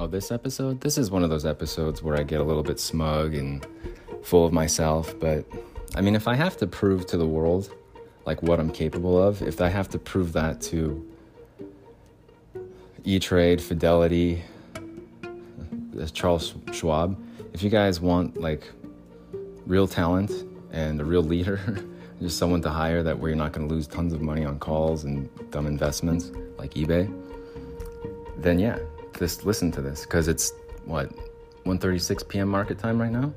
Oh, this episode? This is one of those episodes where I get a little bit smug and full of myself, but I mean, if I have to prove to the world like what I'm capable of, if I have to prove that to E Trade, Fidelity, uh, Charles Schwab, if you guys want like real talent and a real leader, just someone to hire that where you're not going to lose tons of money on calls and dumb investments like eBay, then yeah, just listen to this because it's what 1:36 p.m. market time right now.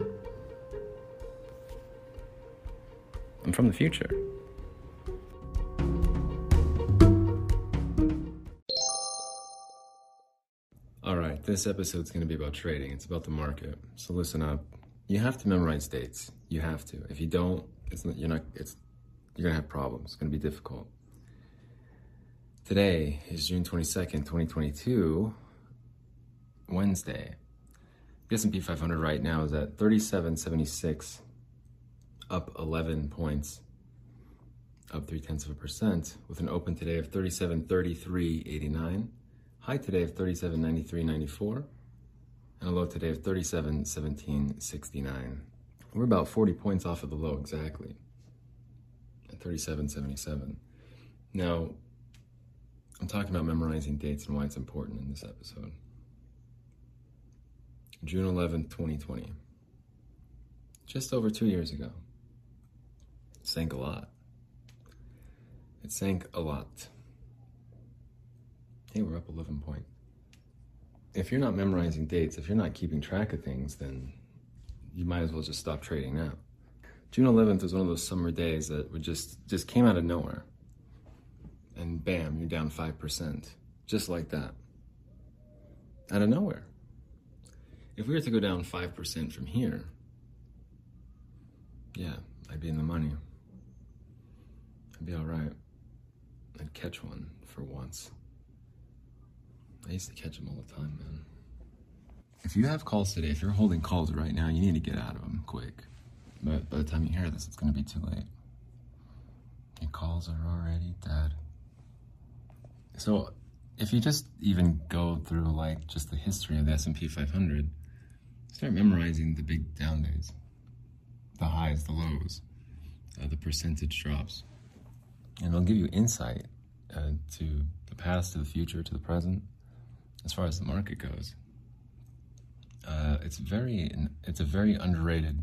I'm from the future. All right, this episode's going to be about trading. It's about the market. So listen up. You have to memorize dates. You have to. If you don't, it's not, you're not. It's you're gonna have problems. It's gonna be difficult. Today is June twenty second, twenty twenty two. Wednesday. The S&P 500 right now is at 3776, up 11 points, up three tenths of a percent, with an open today of 3733.89, high today of 3793.94, and a low today of 3717.69. We're about 40 points off of the low exactly, at 3777. Now, I'm talking about memorizing dates and why it's important in this episode. June 11th, 2020. Just over two years ago. It sank a lot. It sank a lot. Hey, we're up 11 points. If you're not memorizing dates, if you're not keeping track of things, then you might as well just stop trading now. June 11th was one of those summer days that would just just came out of nowhere. And bam, you're down 5%. Just like that. Out of nowhere. If we were to go down 5% from here, yeah, I'd be in the money. I'd be all right. I'd catch one for once. I used to catch them all the time, man. If you have calls today, if you're holding calls right now, you need to get out of them quick. But by the time you hear this, it's going to be too late. Your calls are already dead. So, if you just even go through like just the history of the S&P 500, Start memorizing the big down days, the highs, the lows, uh, the percentage drops. And it'll give you insight uh, to the past, to the future, to the present, as far as the market goes. Uh, it's very, it's a very underrated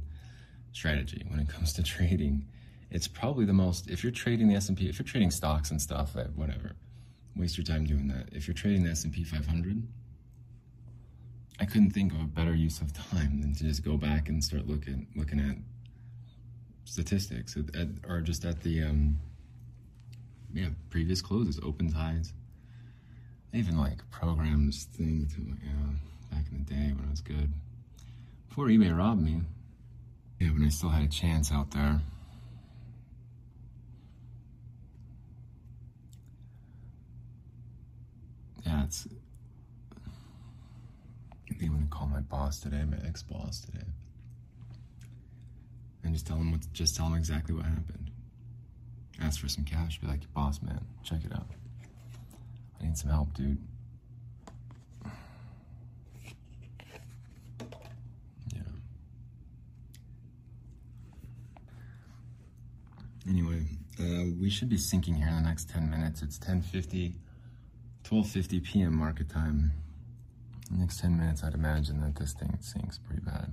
strategy when it comes to trading. It's probably the most. If you're trading the S and P, if you're trading stocks and stuff, uh, whatever, waste your time doing that. If you're trading the S and P 500, I couldn't think of a better use of time than to just go back and start looking looking at statistics at, at, or just at the um, yeah previous closes, open ties. even like programs thing to back in the day when I was good before eBay robbed me. Yeah, when I still had a chance out there. Yeah, it's I'm gonna call my boss today, my ex-boss today, and just tell him what, just tell him exactly what happened. Ask for some cash. Be like, boss man, check it out. I need some help, dude. Yeah. Anyway, uh, we should be sinking here in the next 10 minutes. It's 10:50, 12:50 p.m. market time next 10 minutes, I'd imagine that this thing sinks pretty bad.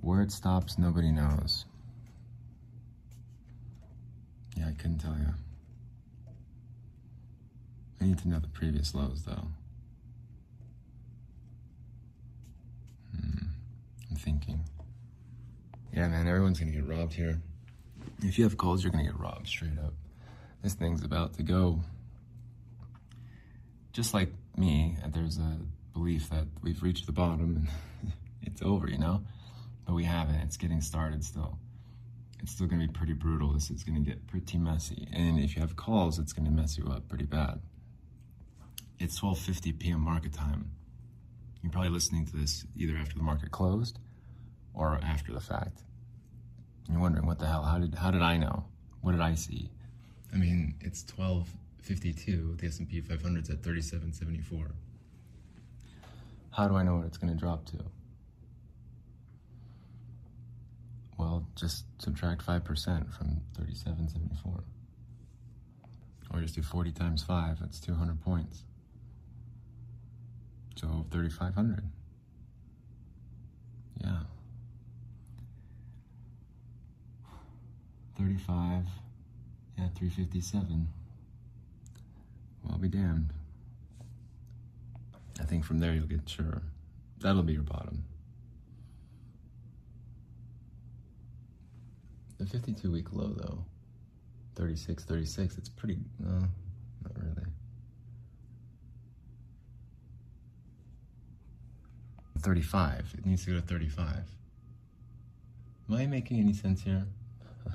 Where it stops, nobody knows. Yeah, I couldn't tell you. I need to know the previous lows, though. Hmm, I'm thinking. Yeah, man, everyone's gonna get robbed here. If you have calls, you're gonna get robbed straight up. This thing's about to go. Just like me, there's a belief that we've reached the bottom and it's over, you know? But we haven't. It's getting started still. It's still going to be pretty brutal. This is going to get pretty messy. And if you have calls, it's going to mess you up pretty bad. It's 12:50 p.m. market time. You're probably listening to this either after the market closed or after the fact. You're wondering what the hell? How did how did I know? What did I see? I mean, it's 12 52, the S&P 500's at 3774. How do I know what it's going to drop to? Well, just subtract 5% from 3774. Or just do 40 times 5, that's 200 points. So 3,500. Yeah. 35, yeah, 357. Well, I'll be damned. I think from there you'll get sure. That'll be your bottom. The 52 week low, though, 36, 36, it's pretty, no, not really. 35, it needs to go to 35. Am I making any sense here?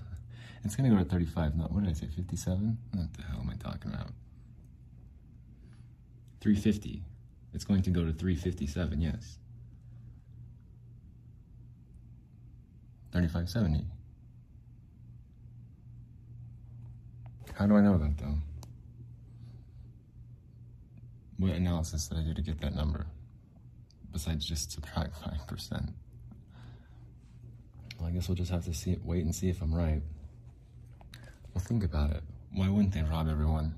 it's gonna go to 35, not, what did I say, 57? What the hell am I talking about? 350. It's going to go to 357, yes. 3570. How do I know that though? What analysis did I do to get that number? Besides just subtract 5%. Well, I guess we'll just have to see it, wait and see if I'm right. Well, think about it. Why wouldn't they rob everyone?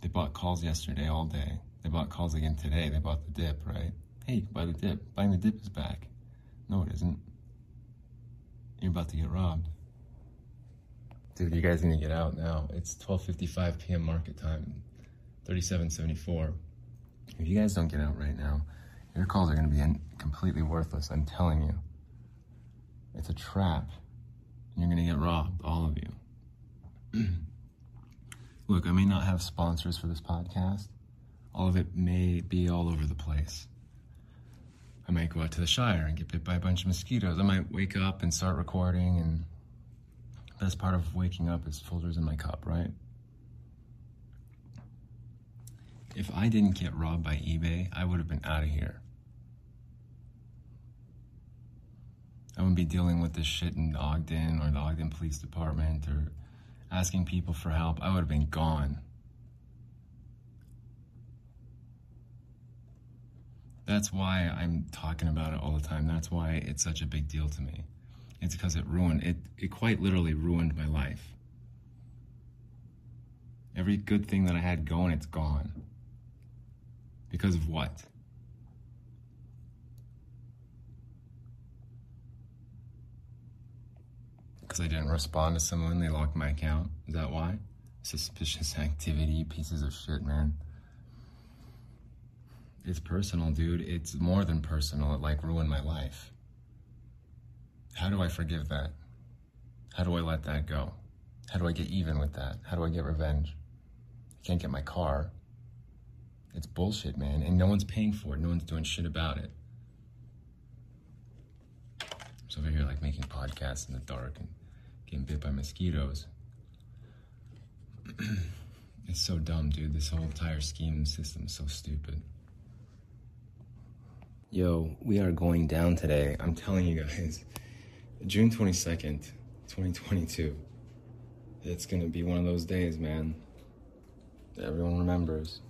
They bought calls yesterday all day. They bought calls again today. They bought the dip, right? Hey, you can buy the dip. Buying the dip is back. No, it isn't. You're about to get robbed. Dude, you guys need to get out now. It's 12:55 p.m. market time. 37.74. If you guys don't get out right now, your calls are going to be completely worthless. I'm telling you. It's a trap. You're going to get robbed, all of you. Look, I may not have sponsors for this podcast. All of it may be all over the place. I might go out to the Shire and get bit by a bunch of mosquitoes. I might wake up and start recording, and best part of waking up is Folgers in my cup, right? If I didn't get robbed by eBay, I would have been out of here. I wouldn't be dealing with this shit in Ogden or the Ogden Police Department or asking people for help, I would have been gone. That's why I'm talking about it all the time. That's why it's such a big deal to me. It's because it ruined it it quite literally ruined my life. Every good thing that I had going, it's gone. Because of what? Because I didn't respond to someone, they locked my account. Is that why? Suspicious activity, pieces of shit, man. It's personal, dude. It's more than personal. It like ruined my life. How do I forgive that? How do I let that go? How do I get even with that? How do I get revenge? I can't get my car. It's bullshit, man. And no one's paying for it. No one's doing shit about it. So over here, like making podcasts in the dark and getting bit by mosquitoes. it's so dumb, dude. This whole entire scheme system is so stupid. Yo, we are going down today. I'm telling you guys, June 22nd, 2022. It's gonna be one of those days, man. Everyone remembers.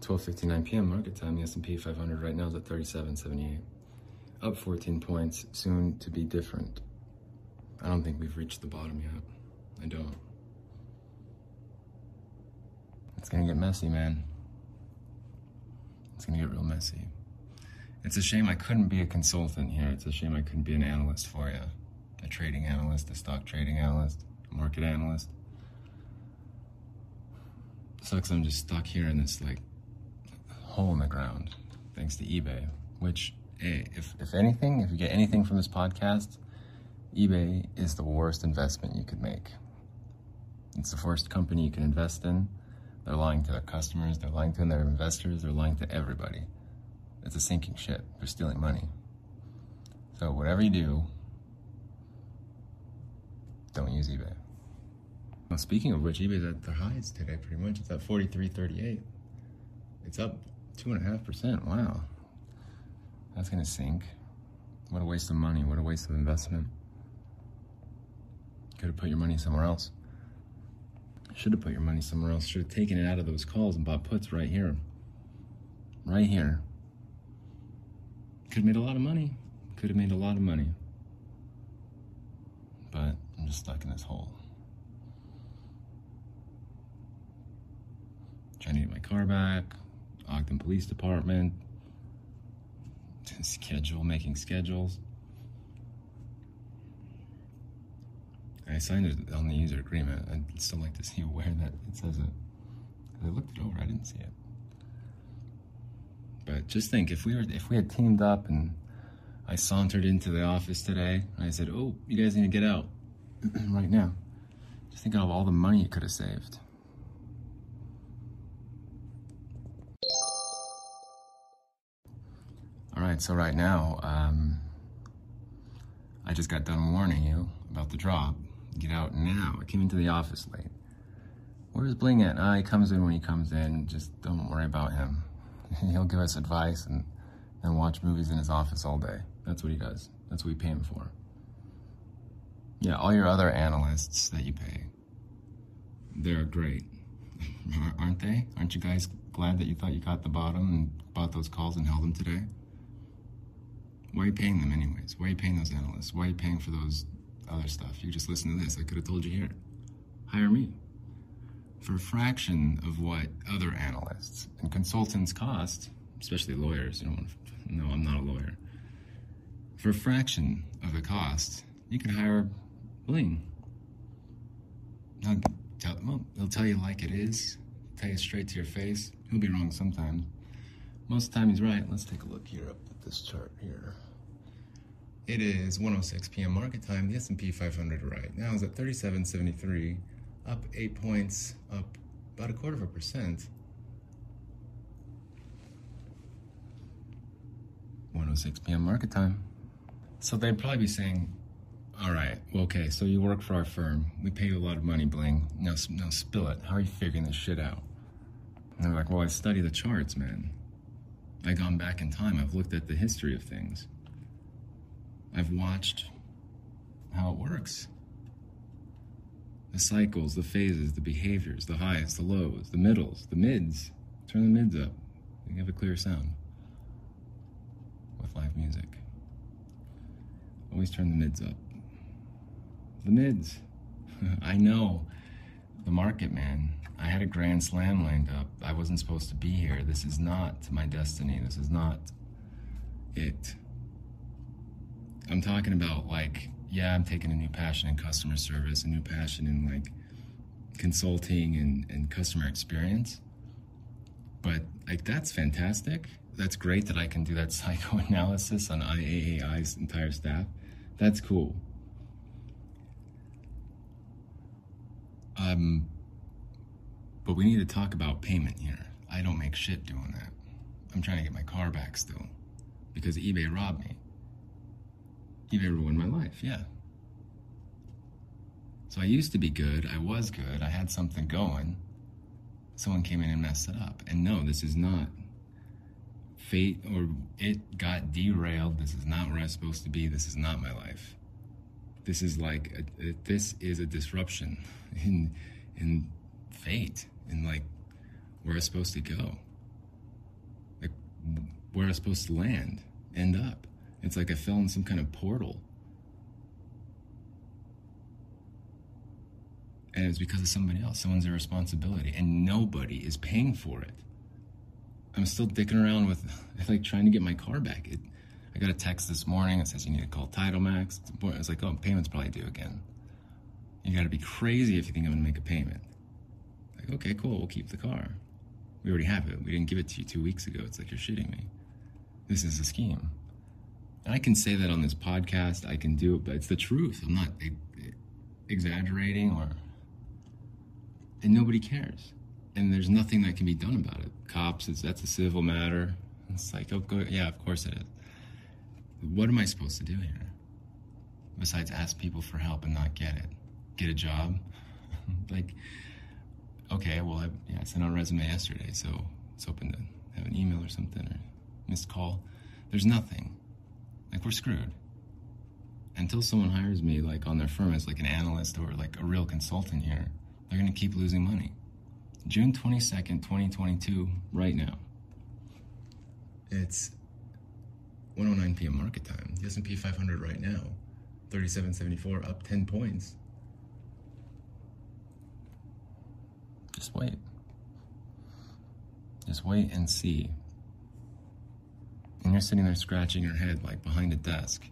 12:59 p.m. market time. The S&P 500 right now is at 37.78, up 14 points. Soon to be different. I don't think we've reached the bottom yet. I don't. It's gonna get messy, man. It's gonna get real messy. It's a shame I couldn't be a consultant here. It's a shame I couldn't be an analyst for you. A trading analyst, a stock trading analyst, a market analyst. Sucks I'm just stuck here in this like hole in the ground thanks to eBay. Which, eh, if, if anything, if you get anything from this podcast, eBay is the worst investment you could make. It's the worst company you can invest in. They're lying to their customers, they're lying to their investors, they're lying to everybody. It's a sinking ship. They're stealing money. So whatever you do, don't use eBay. Well, speaking of which, eBay's at their highs today, pretty much. It's at 43.38. It's up two and a half percent. Wow, that's gonna sink. What a waste of money. What a waste of investment. Could have put your money somewhere else. Should have put your money somewhere else. Should have taken it out of those calls and bought puts right here. right here. Could have made a lot of money. Could have made a lot of money. But I'm just stuck in this hole. Trying to get my car back, Ogden Police Department, schedule, making schedules. I signed it on the user agreement. I'd still like to see where that it says it. I looked it over, I didn't see it. But just think if we were if we had teamed up and I sauntered into the office today and I said, Oh, you guys need to get out right now. Just think of all the money you could have saved. All right, so right now, um, I just got done warning you about the drop. Get out now. I came into the office late. Where's Bling at? Ah, he comes in when he comes in. Just don't worry about him. He'll give us advice and, and watch movies in his office all day. That's what he does. That's what we pay him for. Yeah, all your other analysts that you pay, they're great. Aren't they? Aren't you guys glad that you thought you got the bottom and bought those calls and held them today? Why are you paying them anyways? Why are you paying those analysts? Why are you paying for those other stuff? You just listen to this. I could have told you here. Hire me. For a fraction of what other analysts and consultants cost, especially lawyers, you don't want to, no, I'm not a lawyer. For a fraction of the cost, you can hire Bling. Now, tell, well, he'll tell you like it is, tell you straight to your face. He'll be wrong sometimes. Most of the time he's right. Let's take a look here up at this chart here. It is 106 p.m. market time. The S&P 500 right now is at 37.73, up eight points, up about a quarter of a percent. 106 p.m. market time. So they'd probably be saying, "All right, well, okay, so you work for our firm. We pay you a lot of money, Bling. Now, now spill it. How are you figuring this shit out?" And they're like, "Well, I study the charts, man. I've gone back in time. I've looked at the history of things. I've watched how it works. The cycles, the phases, the behaviors, the highs, the lows, the middles, the mids. Turn the mids up. You have a clear sound with live music. Always turn the mids up. The mids. I know the market, man. I had a grand slam lined up. I wasn't supposed to be here. This is not my destiny. This is not it. I'm talking about like, yeah, I'm taking a new passion in customer service, a new passion in like consulting and, and customer experience. But like that's fantastic. That's great that I can do that psychoanalysis on IAAI's entire staff. That's cool. Um, but we need to talk about payment here. I don't make shit doing that. I'm trying to get my car back still because eBay robbed me. eBay ruined my life, yeah. So I used to be good. I was good. I had something going. Someone came in and messed it up. And no, this is not fate or it got derailed. This is not where I'm supposed to be. This is not my life. This is like a, a, this is a disruption in in fate in like where I'm supposed to go. Like where I'm supposed to land, end up. It's like I fell in some kind of portal. And it's because of somebody else, someone's irresponsibility, and nobody is paying for it. I'm still dicking around with like trying to get my car back. It, I got a text this morning. It says you need to call Title Max. I was like, oh, payment's probably due again. You got to be crazy if you think I'm gonna make a payment. Like, okay, cool, we'll keep the car. We already have it. We didn't give it to you two weeks ago. It's like you're shitting me. This is a scheme. And I can say that on this podcast. I can do it, but it's the truth. I'm not exaggerating or. And nobody cares and there's nothing that can be done about it. Cops, it's, that's a civil matter. It's like, oh, go, yeah, of course it is. What am I supposed to do here? Besides ask people for help and not get it? Get a job? like, okay, well, I, yeah, I sent out a resume yesterday, so it's hoping to have an email or something or missed call. There's nothing. Like, we're screwed. Until someone hires me, like, on their firm as, like, an analyst or, like, a real consultant here, they're to keep losing money. June 22nd, 2022, right now. It's 109 p.m. market time. The S&P 500 right now, 37.74, up 10 points. Just wait. Just wait and see. Sitting there scratching your head like behind a desk.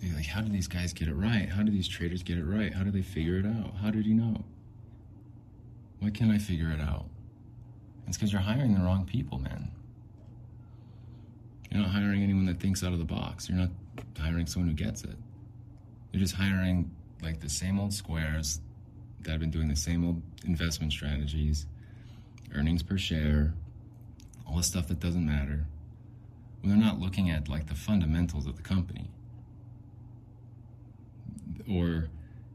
You're like, how do these guys get it right? How do these traders get it right? How do they figure it out? How did he know? Why can't I figure it out? It's because you're hiring the wrong people, man. You're not hiring anyone that thinks out of the box. You're not hiring someone who gets it. You're just hiring like the same old squares that have been doing the same old investment strategies, earnings per share, all the stuff that doesn't matter. When they're not looking at like the fundamentals of the company. Or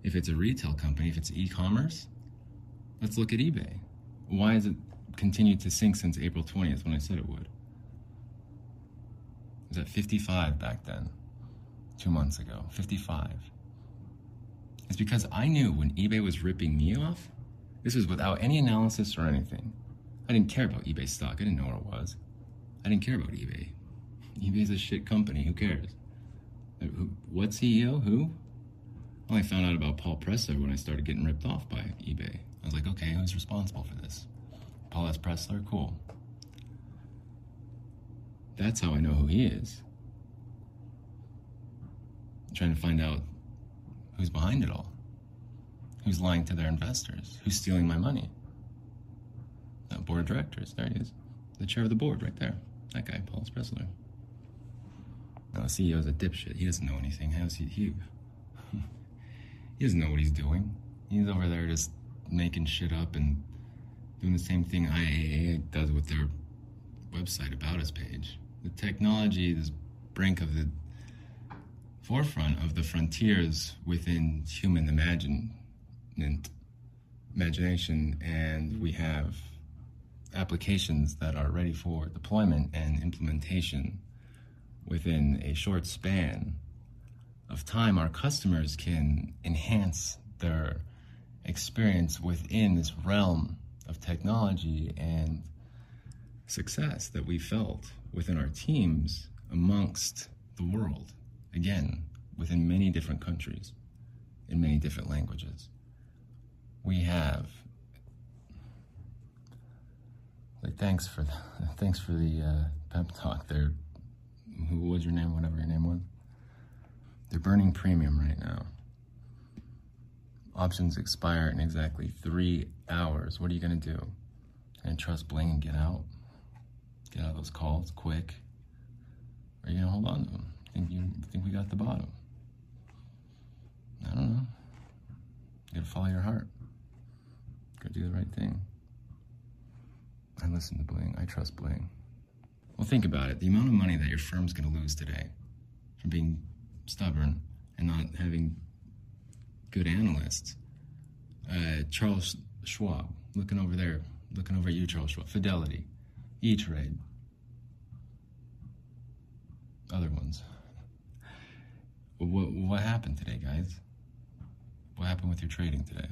if it's a retail company, if it's e-commerce, let's look at eBay. Why has it continued to sink since April 20th when I said it would? It was at 55 back then, two months ago. 55. It's because I knew when eBay was ripping me off, this was without any analysis or anything. I didn't care about eBay stock. I didn't know what it was. I didn't care about eBay. eBay's a shit company. Who cares? Uh, what CEO? Who? I only found out about Paul Pressler when I started getting ripped off by eBay. I was like, okay, who's responsible for this? Paul S. Pressler? Cool. That's how I know who he is. I'm trying to find out who's behind it all. Who's lying to their investors? Who's stealing my money? That board of directors. There he is. The chair of the board right there. That guy, Paul. Pressler. No, oh, the CEO's a dipshit. He doesn't know anything. How's he? He, he doesn't know what he's doing. He's over there just making shit up and doing the same thing IAA does with their website about us page. The technology is brink of the forefront of the frontiers within human imagine, imagination, and we have applications that are ready for deployment and implementation within a short span of time. Our customers can enhance their experience within this realm of technology and success that we felt within our teams amongst the world. Again, within many different countries, in many different languages. We have like thanks for the, thanks for the uh, pep talk there. Who was your name? Whatever your name was. They're burning premium right now. Options expire in exactly three hours. What are you gonna do? And trust Bling and get out? Get out of those calls quick? Or are you gonna hold on to them? Think you think we got the bottom? I don't know. You gotta follow your heart. Go do the right thing. I listen to Bling. I trust Bling. Well, think about it. The amount of money that your firm's going to lose today from being stubborn and not having good analysts. Uh, Charles Schwab, looking over there, looking over at you, Charles Schwab. Fidelity, E Trade, other ones. What, what happened today, guys? What happened with your trading today?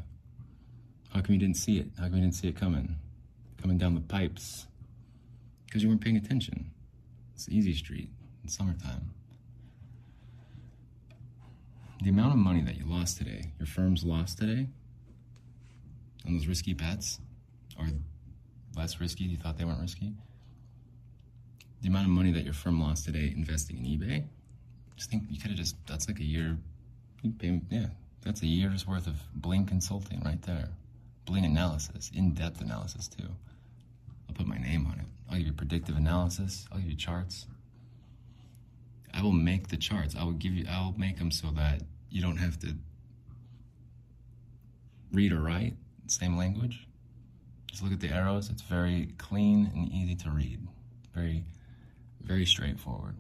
How come you didn't see it? How come you didn't see it coming? Coming down the pipes because you weren't paying attention. It's easy street in summertime. The amount of money that you lost today, your firm's lost today, on those risky bets, or less risky, you thought they weren't risky. The amount of money that your firm lost today investing in eBay, just think you could have just, that's like a year, yeah, that's a year's worth of Bling consulting right there. Bling analysis, in depth analysis too. I'll put my name on it. I'll give you predictive analysis. I'll give you charts. I will make the charts. I will give you. I'll make them so that you don't have to read or write same language. Just look at the arrows. It's very clean and easy to read. Very, very straightforward.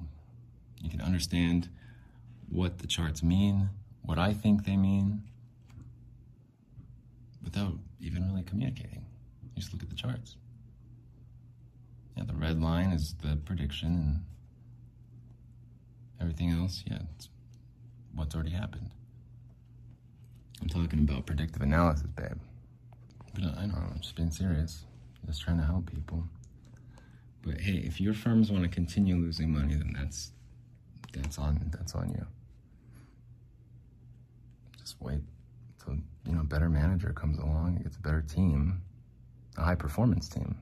You can understand what the charts mean, what I think they mean, without even really communicating. You just look at the charts. Yeah, the red line is the prediction, and everything else, yeah, it's what's already happened. I'm talking about predictive analysis, babe. But I know, I'm just being serious. Just trying to help people. But hey, if your firms want to continue losing money, then that's that's on that's on you. Just wait till you know a better manager comes along, gets a better team, a high performance team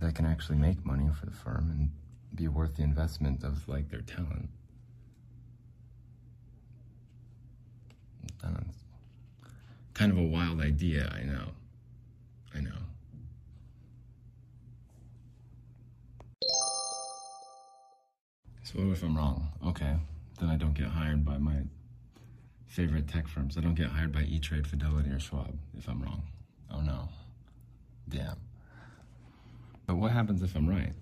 that can actually make money for the firm and be worth the investment of like their talent. Kind of a wild idea, I know. I know. So what if I'm wrong? Okay, then I don't get hired by my favorite tech firms. I don't get hired by E-Trade, Fidelity, or Schwab if I'm wrong. Oh no. Damn. But what happens if I'm right?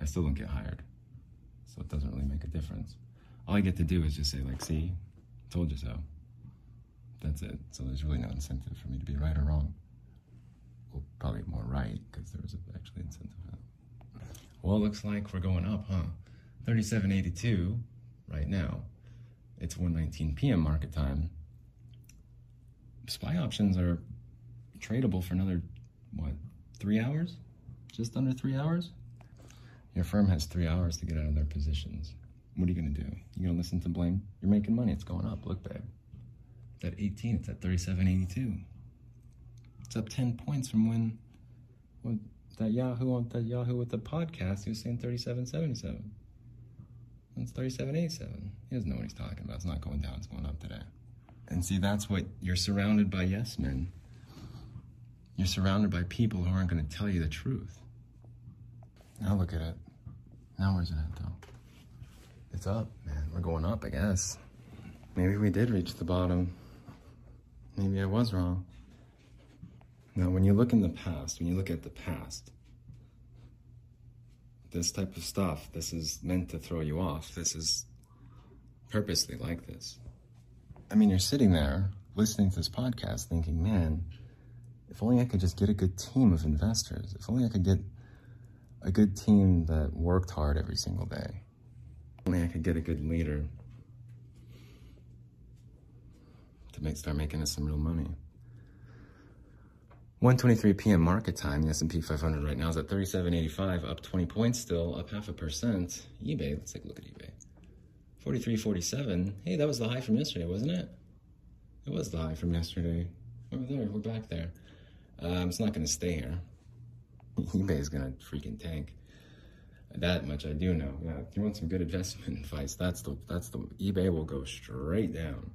I still don't get hired. So it doesn't really make a difference. All I get to do is just say, like, see, told you so. That's it. So there's really no incentive for me to be right or wrong. Well, probably more right, because there was actually incentive. Well, it looks like we're going up, huh? 37.82 right now. It's 1:19 p.m. market time. SPY options are tradable for another what? 3 hours? Just under 3 hours? Your firm has 3 hours to get out of their positions. What are you going to do? You going to listen to blame? You're making money. It's going up. Look, babe. It's at 18. It's at 37.82. It's up 10 points from when what that Yahoo on that Yahoo with the podcast, he was saying 3777. It's 3787. He doesn't know what he's talking about. It's not going down, it's going up today. And see, that's what you're surrounded by yes men. You're surrounded by people who aren't going to tell you the truth. Now look at it. Now where's it at though? It's up, man. We're going up, I guess. Maybe we did reach the bottom. Maybe I was wrong. Now, when you look in the past, when you look at the past, this type of stuff, this is meant to throw you off. This is purposely like this. I mean, you're sitting there listening to this podcast thinking, man, if only I could just get a good team of investors, if only I could get a good team that worked hard every single day, if only I could get a good leader to make, start making us some real money. 1:23 p.m. market time. The S&P 500 right now is at 37.85, up 20 points still, up half a percent. eBay, let's take a look at eBay. 43.47. Hey, that was the high from yesterday, wasn't it? It was the high from yesterday. Over there, we're back there. Um, it's not going to stay here. eBay is going to freaking tank. That much I do know. Yeah, if you want some good investment advice, that's the that's the eBay will go straight down.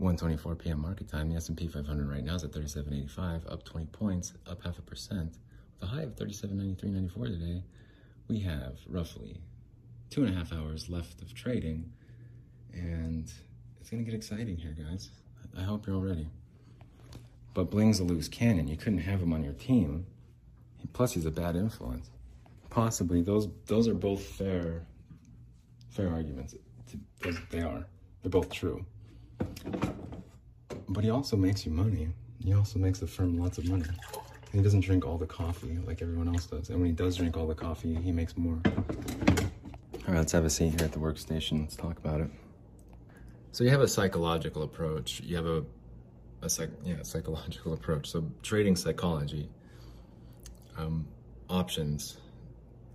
1:24 p.m. market time. The S&P 500 right now is at 37.85, up 20 points, up half a percent. With a high of 37.93.94 today, we have roughly two and a half hours left of trading, and it's gonna get exciting here, guys. I hope you're all ready. But Bling's a loose cannon. You couldn't have him on your team. Plus, he's a bad influence. Possibly, those those are both fair fair arguments. They are. They're both true. But he also makes you money. He also makes the firm lots of money. And he doesn't drink all the coffee like everyone else does. And when he does drink all the coffee, he makes more. All right, let's have a seat here at the workstation. Let's talk about it. So you have a psychological approach. You have a, a psych, yeah, psychological approach. So trading psychology, um, options,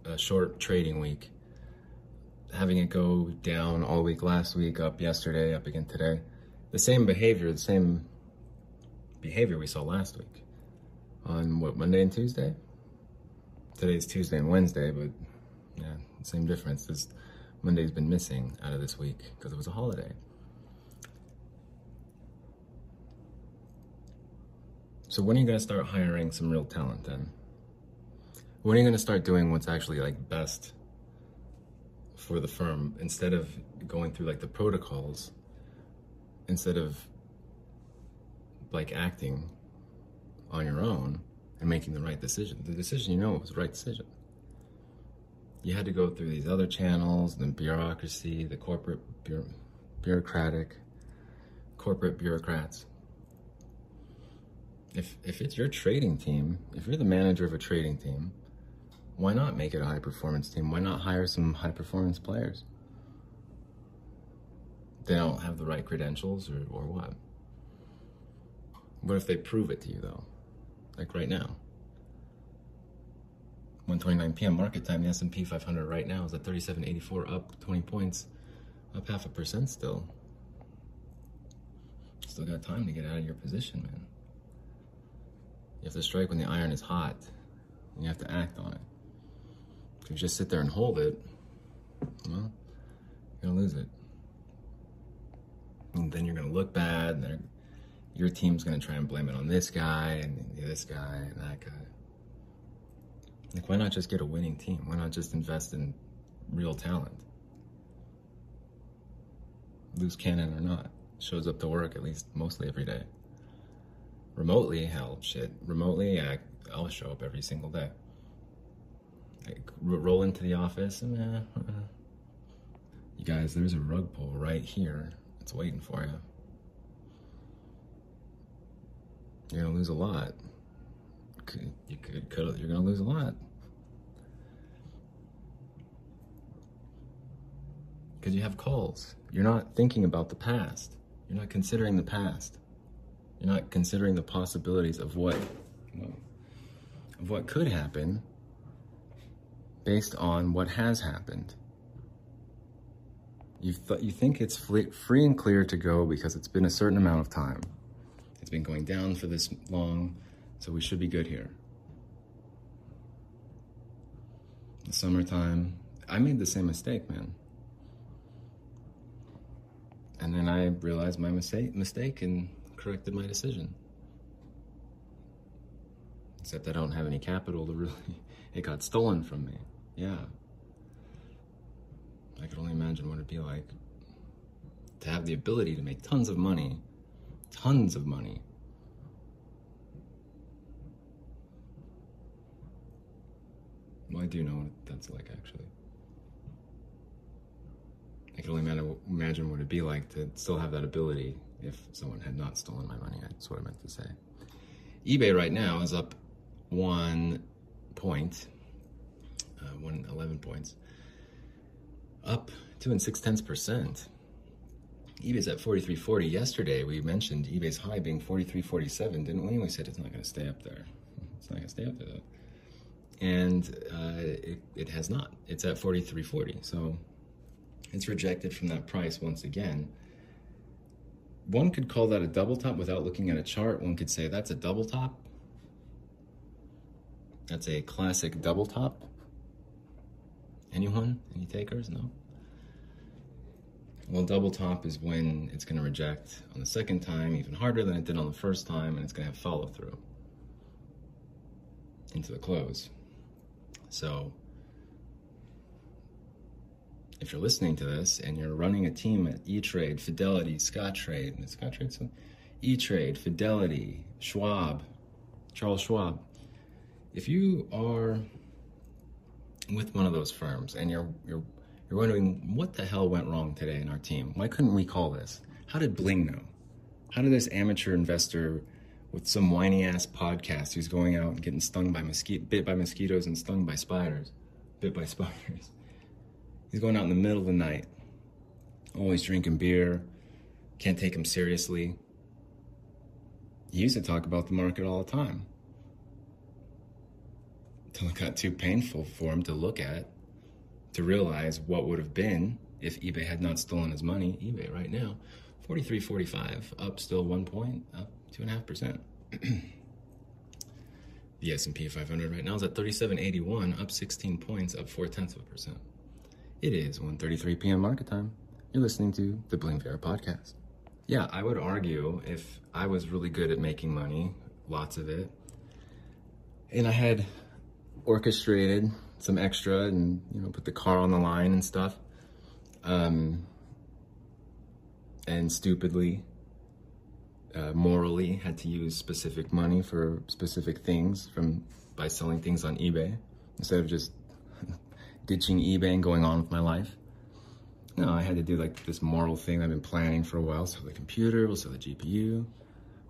a short trading week, having it go down all week last week, up yesterday, up again today. The same behavior, the same behavior we saw last week on what Monday and Tuesday. Today's Tuesday and Wednesday, but yeah, same difference. This Monday's been missing out of this week because it was a holiday. So when are you gonna start hiring some real talent then? When are you gonna start doing what's actually like best for the firm instead of going through like the protocols instead of like acting on your own and making the right decision? The decision you know was the right decision. You had to go through these other channels the bureaucracy the corporate bureaucratic corporate bureaucrats if if it's your trading team if you're the manager of a trading team why not make it a high performance team? Why not hire some high performance players? They don't have the right credentials or, or what? What if they prove it to you though? Like right now? 1:29 p.m. market time. The S&P 500 right now is at 37.84, up 20 points, up half a percent still. Still got time to get out of your position, man. You have to strike when the iron is hot, and you have to act on it. If you just sit there and hold it, well, you're gonna lose it. And then you're gonna look bad, and your team's gonna try and blame it on this guy and this guy and that guy. Like, why not just get a winning team? Why not just invest in real talent? Loose cannon or not, shows up to work at least mostly every day. Remotely, hell, shit. Remotely, I, I'll show up every single day. Like, roll into the office and, uh, uh, you guys, there's a rug pull right here. It's waiting for you. You're gonna lose a lot. You could, could you're gonna lose a lot. Because you have calls. You're not thinking about the past. You're not considering the past. You're not considering the possibilities of what of what could happen based on what has happened. You, th- you think it's free and clear to go because it's been a certain amount of time. It's been going down for this long, so we should be good here. The summertime, I made the same mistake, man. And then I realized my mistake, mistake and corrected my decision. Except I don't have any capital to really. It got stolen from me. Yeah. I could only imagine what it'd be like to have the ability to make tons of money, tons of money. Well, I do know what that's like, actually. I can only imagine what it'd be like to still have that ability if someone had not stolen my money. That's what I meant to say. eBay right now is up one point, uh, one eleven points, up two and six tenths percent. eBay's at forty three forty. Yesterday we mentioned eBay's high being forty three forty seven, didn't we? We said it's not going to stay up there. It's not going to stay up there though, and uh, it, it has not. It's at forty three forty. So it's rejected from that price once again. One could call that a double top without looking at a chart. One could say that's a double top. That's a classic double top. Anyone? Any takers? No? Well, double top is when it's going to reject on the second time even harder than it did on the first time, and it's going to have follow through into the close. So, if you're listening to this and you're running a team at E-Trade, Fidelity, Scottrade, Scottrade, so E-Trade, Fidelity, Schwab, Charles Schwab, if you are with one of those firms and you're you're you're wondering what the hell went wrong today in our team, why couldn't we call this? How did Bling know? How did this amateur investor with some whiny ass podcast who's going out and getting stung by mosquito, bit by mosquitoes and stung by spiders, bit by spiders? He's going out in the middle of the night, always drinking beer, can't take him seriously. He used to talk about the market all the time. Until it got too painful for him to look at, to realize what would have been if eBay had not stolen his money. eBay right now, 43.45, up still one point, up two and a half percent. The S&P 500 right now is at 37.81, up 16 points, up four tenths of a percent. It is 1.33 p.m. market time. You're listening to the Bling Viera podcast. Yeah, I would argue if I was really good at making money, lots of it, and I had orchestrated some extra and, you know, put the car on the line and stuff, um, and stupidly, uh, morally had to use specific money for specific things from by selling things on eBay instead of just ditching eBay and going on with my life. No, I had to do like this moral thing I've been planning for a while. Sell the computer, we'll sell the GPU,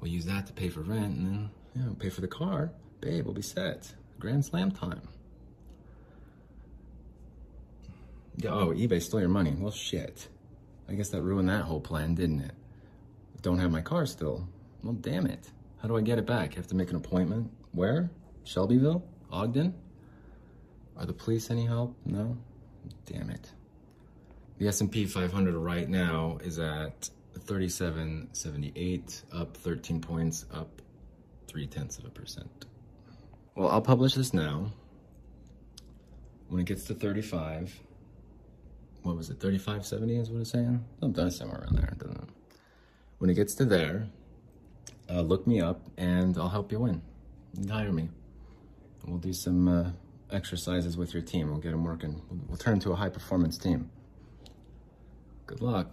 we'll use that to pay for rent, and then you know, pay for the car. Babe, we'll be set. Grand slam time. Oh, eBay stole your money. Well, shit. I guess that ruined that whole plan, didn't it? Don't have my car still. Well, damn it. How do I get it back? I have to make an appointment. Where? Shelbyville? Ogden? Are the police any help? No? Damn it. The S&P 500 right now is at 3778, up 13 points, up 3 tenths of a percent. Well, I'll publish this now. When it gets to 35, what was it, 3570 is what it's saying? Something somewhere around there, doesn't it? When it gets to there, uh, look me up and I'll help you win. Hire me. We'll do some uh, exercises with your team. We'll get them working. We'll turn into a high performance team. Good luck.